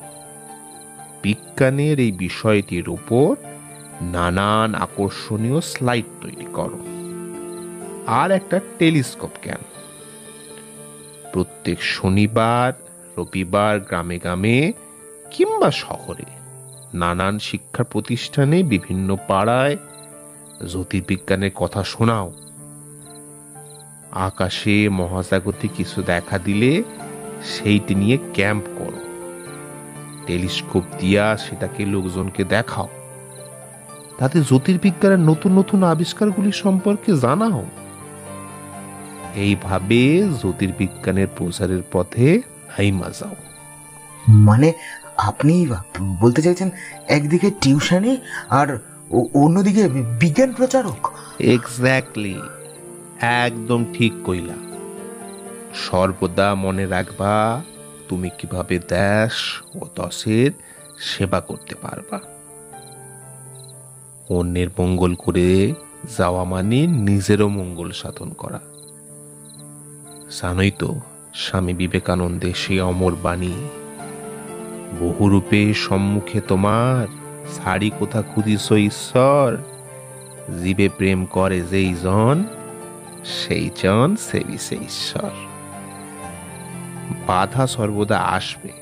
বিজ্ঞানের এই বিষয়টির উপর নানান আকর্ষণীয় স্লাইড তৈরি করো। আর একটা টেলিস্কোপ কেন? প্রত্যেক শনিবার, রবিবার, গ্রামে গ্রামে কিংবা শহরে নানান শিক্ষা প্রতিষ্ঠানে, বিভিন্ন পাড়ায় জ্যোতির্বিজ্ঞানের কথা শোনাও। আকাশে মহাজাগতিক কিছু দেখা দিলে সেইটি নিয়ে ক্যাম্প করো। টেলিস্কোপ দিয়া সেটাকে লোকজনকে দেখাও। তাতে জ্যোতির্বিজ্ঞানের নতুন নতুন আবিষ্কারগুলি সম্পর্কে জানাও। এইভাবে জ্যোতির্বিজ্ঞানের প্রচারের পথে হাইমা যাও। মানে আপনি বলতে চাইছেন একদিকে টিউশনি আর অন্যদিকে বিজ্ঞান প্রচারক? এক্স্যাক্টলি একদম ঠিক কইলা। সর্বদা মনে রাখবা তুমি কীভাবে দেশ ও দশের সেবা করতে পারবা। অন্যের মঙ্গল করে যাওয়া মানে নিজেরও মঙ্গল সাধন করা। জানোই তো স্বামী বিবেকানন্দের সেই অমর বাণী। বহুরূপে সম্মুখে তোমার, সারি কোথা খুঁজিস ঈশ্বর? জীবে প্রেম করে যেই জন, সেই জন সেবি সে ঈশ্বর। বাধা সর্বদা আসবে,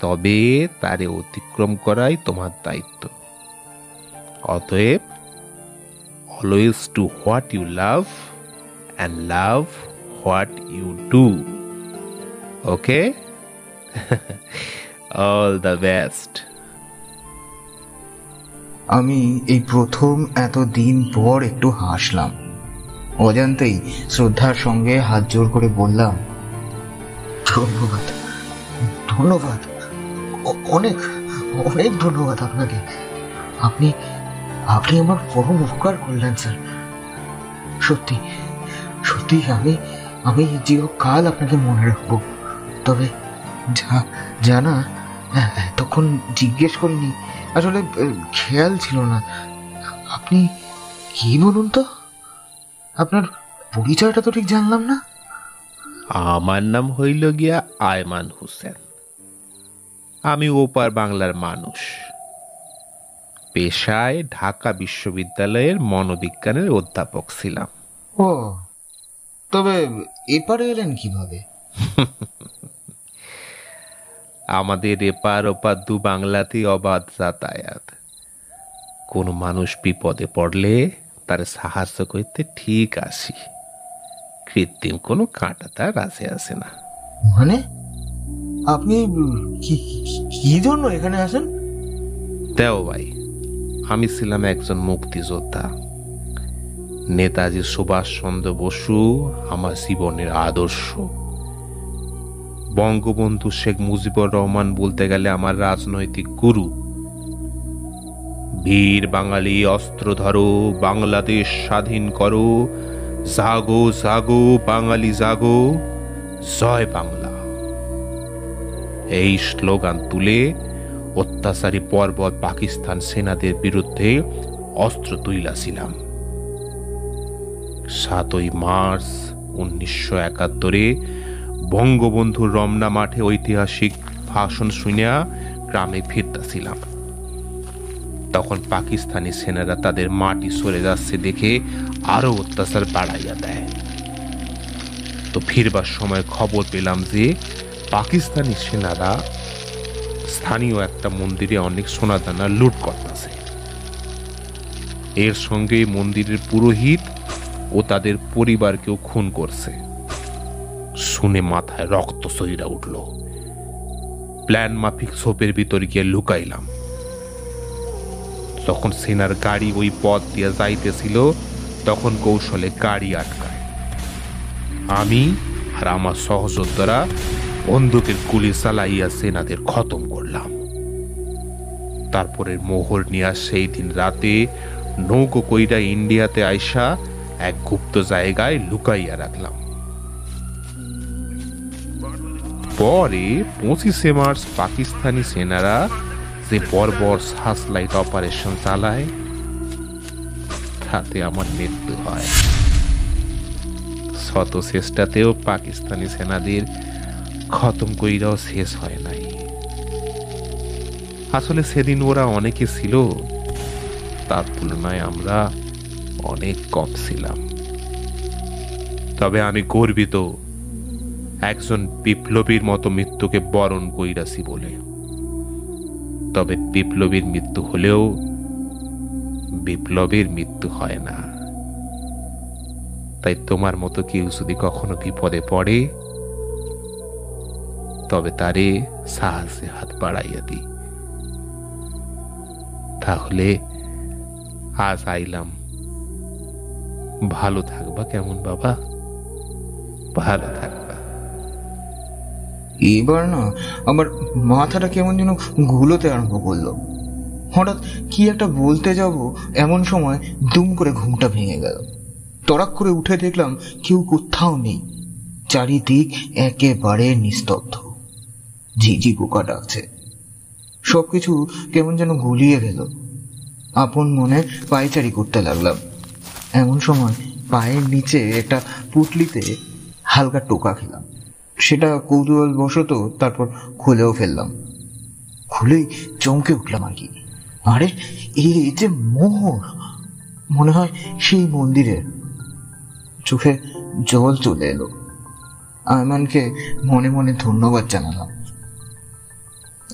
তবে তারে অতিক্রম করাই তোমার দায়িত্ব। অতএব always do what you love and love what you do okay all the best আমি এই প্রথম এত দিন পর একটু হাসলাম। অজান্তেই শ্রদ্ধার সঙ্গে হাত জোর করে বললাম, ধন্যবাদ ধন্যবাদ, অনেক অনেক ধন্যবাদ আপনাকে। আপনি আপনি আমার পরম উপকার করলেন, স্যার। সত্যি সত্যি আমি আমি চিরকাল আপনাকে মনে রাখব। তবে যা জানা তখন জিজ্ঞেস করিনি। আসলে খেয়াল ছিল না। আপনি কি বলুন তো? আপনার পরিচয়টা তো ঠিক জানলাম না। আমার নাম হইল গিয়া আয়মান হোসেন। আমি ওপার বাংলার মানুষ। পেশায় ঢাকা বিশ্ববিদ্যালয়ের মনোবিজ্ঞানের অধ্যাপক ছিলাম। ও তবে এপারে এলেন কীভাবে? আমাদের এপার ওপার দু বাংলাতেই অবাধ যাতায়াত। কোন মানুষ বিপদে পড়লে তার সাহায্য করতে ঠিক আসি কৃত্রিম কোনো কাঁটা তার রাজে আসে না। মানে? আপনি কি জন্য এখানে আসেন? দেও ভাই আমি ছিলাম একজন মুক্তিযোদ্ধা। নেতাজি সুভাষচন্দ্র বসু, আমার জীবনের আদর্শ। বঙ্গবন্ধু শেখ মুজিবুর রহমান বলতে গেলে আমার রাজনৈতিক গুরু। বীর বাঙালি, অস্ত্র ধরো, বাংলাদেশ স্বাধীন করো, জাগো জাগো, বাঙালি জাগো, জয় বাংলা। এই স্লোগান তুলে অত্যাচারী পর্বত পাকিস্তান সেনাদের বিরুদ্ধে অস্ত্র তুইলাছিলাম। সাতই মার্চ উনিশশো একাত্তরে বঙ্গবন্ধুর রমনা মাঠে ঐতিহাসিক ভাষণ শুনিয়া গ্রামে ফিরতেছিলাম। তখন পাকিস্তানি সেনারা তাদের মাটি সরে যাচ্ছে দেখে আরও অত্যাচার বাড়াইয়া দেয়। তো ফিরবার সময় খবর পেলাম যে পাকিস্তানি সেনারা স্থানীয় একটা মন্দিরে অনেক সোনাদানা লুট করতেছে। এর সঙ্গে মন্দিরের পুরোহিত ও তাদের পরিবারকেও খুন করছে। শুনে মাথায় রক্ত সইরা উঠল। প্ল্যান মাফিক সোপের ভিতর গিয়ে লুকাইলাম। যখন সেনার গাড়ি ওই পথ দিয়ে যাইতেছিল, তখন কৌশলে গাড়ি আটকায়। আমি আর আমার সহযোদ্ধারা বন্দুকের গুলি চালাইয়া সেনাদের খতম করলাম। তারপরে মোহর নিয়া সেই দিন রাতে নৌকো কইরা ইন্ডিয়াতে আইসা এক গুপ্ত জায়গায় লুকাইয়া রাখলাম। পরে পঁচিশে মার্চ পাকিস্তানি সেনারা যে বর্বর সাসলাইট অপারেশন চালায়, তাতে আমার মৃত্যু হয়। শত চেষ্টাতেও পাকিস্তানি সেনাদের খতম কইরাও শেষ হয় নাই। আসলে সেদিন ওরা অনেকে ছিল, তার তুলনায় আমরা অনেক কম ছিলাম। তবে আমি গর্বিত একজন বিপ্লবীর মতো মৃত্যুকে বরণ কইরাছি বলে। তবে বিপ্লবীর মৃত্যু হলেও বিপ্লবীর মৃত্যু হয় না। তাই তোমার মতো কেউ যদি কখনো বিপদে পড়ে, তবে তারে সাহসে হাত বাড়াইয়া দি তাহলে আজ আইলাম ভালো থাকবা, কেমন বাবা? ভালো থাকবা। এবার না, আমার মাথাটা কেমন যেন গুলোতে আরম্ভ করল। হঠাৎ কি একটা বলতে যাব, এমন সময় দুম করে ঘুমটা ভেঙে গেল। তড়াক করে উঠে দেখলাম কেউ কোথাও নেই। চারিদিক একেবারে নিস্তব্ধ। ঝিঝি পোকা ডাকছে। সবকিছু কেমন যেন গুলিয়ে গেল। আপন মনে পায়চারি করতে লাগলাম। এমন সময় পায়ের নিচে একটা পুটলিতে হালকা টোকা খেলাম। সেটা কৌতূহল বশত তারপর খুলেও ফেললাম। খুলেই চমকে উঠলাম আর কি। আরে এই যে মোহর! মনে হয় সেই মন্দিরের। চোখে জল চলে এলো। আয়মানকে মনে মনে ধন্যবাদ জানালাম।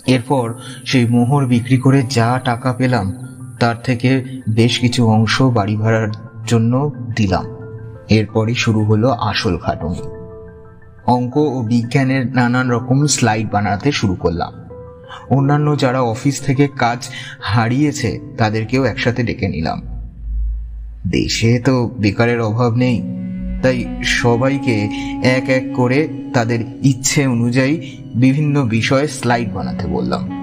এরপর সেই মোহর বিক্রি করে যা টাকা পেলাম, তার থেকে বেশ কিছু অংশ বাড়ি ভাড়ার জন্য দিলাম। এরপরই শুরু হলো আসল খাটুনি। অঙ্ক ও বিজ্ঞানের নানান রকম স্লাইড বানাতে শুরু করলাম। অন্যান্য যারা অফিস থেকে কাজ হারিয়েছে, তাদেরকেও একসাথে ডেকে নিলাম। দেশে তো বেকারের অভাব নেই, তাই সবাইকে এক এক করে তাদের ইচ্ছে অনুযায়ী বিভিন্ন বিষয়ে স্লাইড বানাতে বললাম।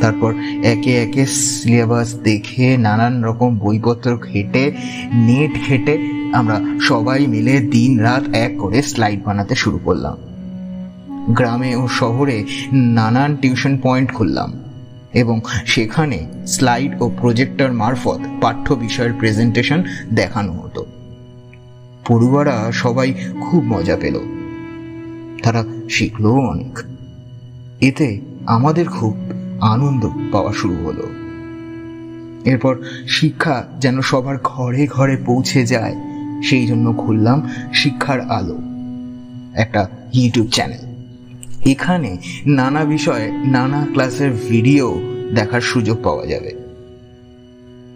তারপর একে একে সিলেবাস দেখে নানান রকম বইপত্র ঘেটে, নেট ঘেটে আমরা সবাই মিলে দিন রাত এক করে স্লাইড বানাতে শুরু করলাম। গ্রামে ও শহরে নানান টিউশন পয়েন্ট খুললাম এবং সেখানে স্লাইড ও প্রজেক্টর মারফত পাঠ্য বিষয়ের প্রেজেন্টেশন দেখানো হতো। পড়ুয়ারা সবাই খুব মজা পেল। তারা শিখলও অনেক। এতে আমাদের খুব আনন্দ পাওয়া শুরু হলো। এরপর শিক্ষা যেন সবার ঘরে ঘরে পৌঁছে যায়, সেই জন্য খুললাম শিক্ষার আলো, একটা ইউটিউব চ্যানেল এখানে নানা বিষয়ে নানা ক্লাসের ভিডিও দেখার সুযোগ পাওয়া যাবে।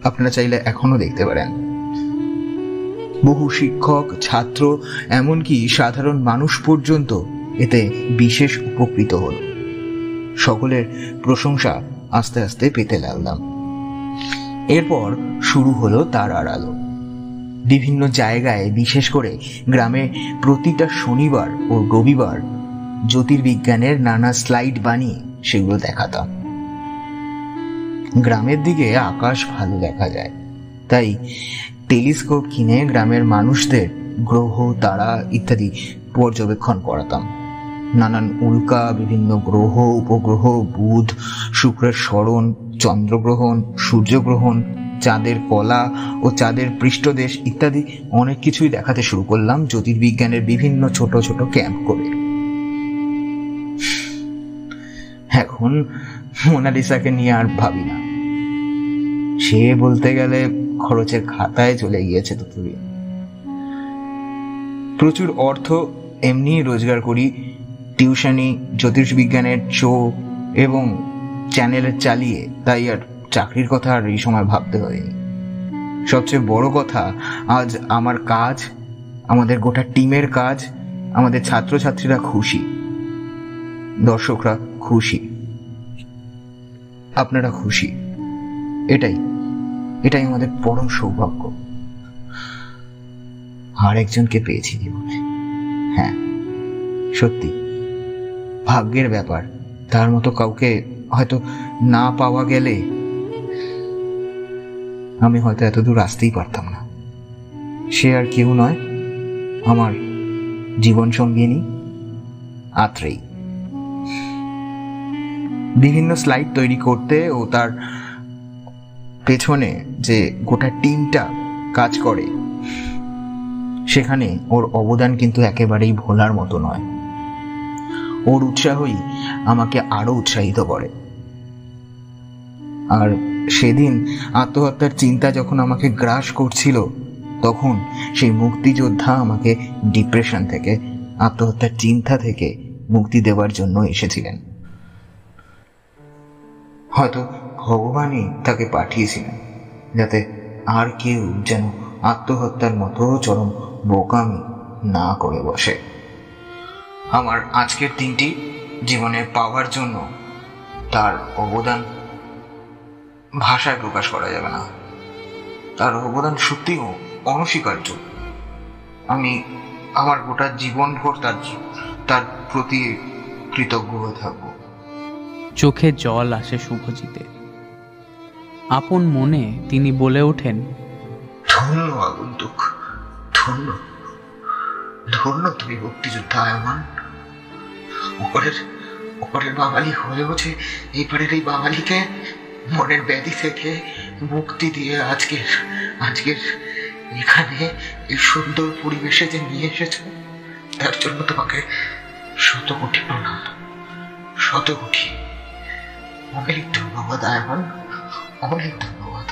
আপনারা চাইলে এখনও দেখতে পারেন। বহু শিক্ষক, ছাত্র, এমনকি সাধারণ মানুষ পর্যন্ত এতে বিশেষ উপকৃত হল। সকলের প্রশংসা আস্তে আস্তে পেতে লাগলাম। এরপর শুরু হলো তার আড়ালো। বিভিন্ন জায়গায়, বিশেষ করে গ্রামে প্রতিটা শনিবার ও রবিবার জ্যোতির্বিজ্ঞানের নানা স্লাইড বানিয়ে সেগুলো দেখাতাম। গ্রামের দিকে আকাশ ভালো দেখা যায়, তাই টেলিস্কোপ কিনে গ্রামের মানুষদের গ্রহ, তারা ইত্যাদি পর্যবেক্ষণ করাতাম। নানান উল্কা, বিভিন্ন গ্রহ, উপগ্রহ, বুধ, শুক্রের স্মরণ, চন্দ্রগ্রহণ, সূর্যগ্রহণ, চাঁদের কলা ও চাঁদের পৃষ্ঠদেশ ইত্যাদি অনেক কিছুই দেখাতে শুরু করলাম জ্যোতির্বিজ্ঞানের বিভিন্ন ছোট ছোট ক্যাম্প করে। এখন মোনালিসাকে নিয়ে আর ভাবি না। সে বলতে গেলে খরচের খাতায় চলে গিয়েছে ততদিন প্রচুর অর্থ এমনি রোজগার করি টিউশনি জ্যোতিষবিজ্ঞানের শো এবং চ্যানেলের চালিয়ে তাই আর চাকরির কথা আর এই সময় ভাবতে হয়নি। সবচেয়ে বড় কথা, আজ আমার কাজ, আমাদের গোটা টিমের কাজ, আমাদের ছাত্রছাত্রীরা খুশি। দর্শকরা খুশি। আপনারা খুশি। এটাই এটাই আমাদের পরম সৌভাগ্য। আর একজনকে পেয়েছি জীবনে। হ্যাঁ সত্যি। ভাগ্যের ব্যাপার। তার মতো কাউকে হয়তো না পাওয়া গেলে আমি হয়তো এত দূর আসতেই পারতাম না। সে আর কেউ নয়, আমার জীবন সঙ্গিনী আত্রেই বিভিন্ন স্লাইড তৈরি করতে ও তার পেছনে যে গোটা টিমটা কাজ করে, সেখানে ওর অবদান কিন্তু একেবারেই ভোলার মতো নয়। ওর উৎসাহই আমাকে আরও উৎসাহিত করে। আর সেদিন আত্মহত্যার চিন্তা যখন আমাকে গ্রাস করছিল, তখন সেই মুক্তিযোদ্ধা আমাকে ডিপ্রেশন থেকে, আত্মহত্যার চিন্তা থেকে মুক্তি দেওয়ার জন্য এসেছিলেন। হয়তো ভগবানই তাকে পাঠিয়েছিলেন, যাতে আর কেউ যেন আত্মহত্যার মতো চরম বোকামি না করে বসে। আমার আজকের দিনটি জীবনে পাওয়ার জন্য তার অবদান ভাষায় প্রকাশ করা যাবে না। তার অবদান সত্যিও অনস্বীকার্য। আমি আমার গোটা জীবনভর তার তার প্রতি কৃতজ্ঞ হয়ে থাকব। চোখে জল আসে শুভজিতে। আপন মনে তিনি বলে ওঠেন ধন্য আগন্তুক ধন্য ধন্য তুমি মুক্তিযোদ্ধা আয়মান। ওপরের ওপরের বাঙালি হয়েও যে এইবারের এই বাঙালিকে মনের ব্যাধি থেকে মুক্তি দিয়ে আজকের আজকের এখানে এই সুন্দর পরিবেশে যে নিয়ে এসেছ, তার জন্য তোমাকে শত কোটি প্রণাম। শত কোটি অনেক ধন্যবাদ, আয়মান। অনেক ধন্যবাদ।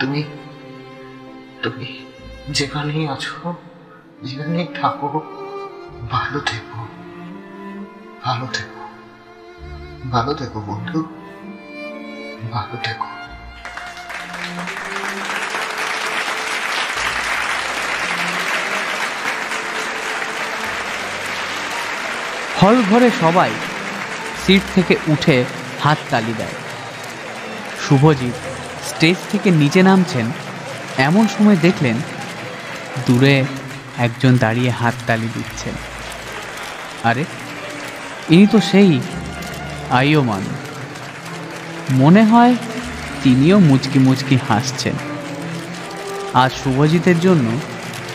তুমি তুমি যেখানেই আছো, যেখানেই থাকো, ভালো থেকো। ভালো থেকো। ভালো থেকো, বন্ধু। ভালো থেকো। হল ঘরে সবাই সিট থেকে উঠে হাত তালি দেয়। শুভজিৎ স্টেজ থেকে নিচে নামছেন। এমন সময় দেখলেন দূরে একজন দাঁড়িয়ে হাত তালি দিচ্ছেন। আরে ইনি তো সেই আয়মান মনে হয় তিনিও মুচকি মুচকি হাসছেন। আজ শুভজিতের জন্য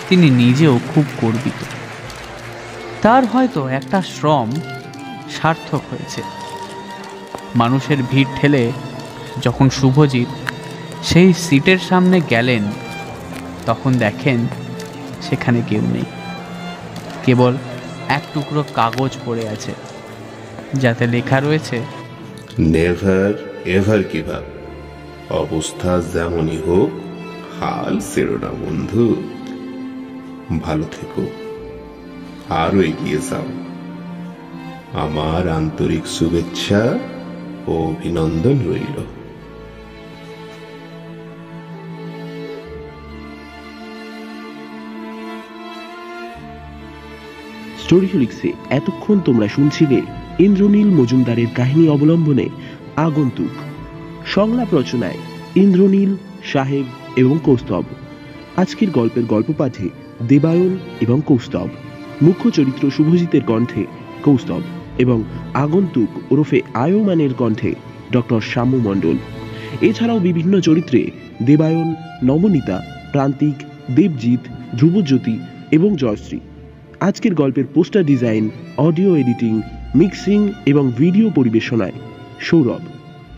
তিনি নিজেও খুব গর্বিত। তার হয়তো একটা শ্রম সার্থক হয়েছে। মানুষের ভিড় ঠেলে যখন শুভজিৎ সেই সিটের সামনে গেলেন, তখন দেখেন সেখানে কেউ নেই। কেবল এক টুকরো কাগজ পড়ে আছে। যাতে লেখা রয়েছে। নেভার এভার কিভাব অবস্থা যেমনই হোক হাল ছেড়ো না বন্ধু। ভালো থেকো। আরও এগিয়ে যাও। আমার আন্তরিক শুভেচ্ছা ও অভিনন্দন রইল। স্টোরি হলিক্সে এতক্ষণ তোমরা শুনছিলে ইন্দ্রনীল মজুমদারের কাহিনী অবলম্বনে আগন্তুক। সংলাপ রচনায় ইন্দ্রনীল, সাহেব এবং কৌস্তব। আজকের গল্পের গল্প পাঠে দেবায়ন এবং কৌস্তব। মুখ্য চরিত্র শুভজিতের কণ্ঠে কৌস্তব এবং আগন্তুক ওরফে আয়মানের কণ্ঠে ডক্টর শ্যামু মণ্ডল। এছাড়াও বিভিন্ন চরিত্রে দেবায়ন নবনীতা প্রান্তিক, দেবজিৎ, ধ্রুবজ্যোতি এবং জয়শ্রী। আজকের গল্পের poster design, audio editing mixing এবং ভিডিও পরিবেশনায় সৌরভ,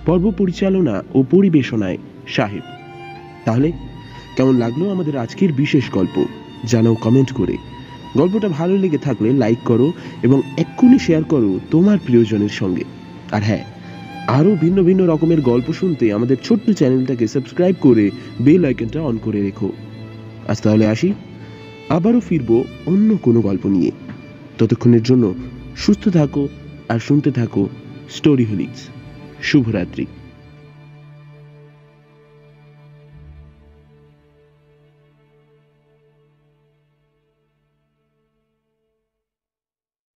পর্ব পরিচালনা ও পরিবেশনায় সাহেব। তাহলে, কেমন লাগল আমাদের আজকের বিশেষ গল্প? জানাও কমেন্ট করে। গল্পটা ভালো লেগে থাকলে লাইক করো এবং এক্ষুনি শেয়ার করো তোমার প্রিয়জনের সঙ্গে। আর হ্যাঁ আরও ভিন্ন ভিন্ন রকমের গল্প শুনতে আমাদের ছোট্ট চ্যানেলটাকে সাবস্ক্রাইব করে বেল আইকনটা অন করে রেখো। আজ তাহলে আসি। আবারও ফিরবো অন্য কোনো গল্প নিয়ে। ততক্ষণের জন্য সুস্থ থাকো আর শুনতে থাকো স্টোরি হোলিক্স শুভরাত্রি।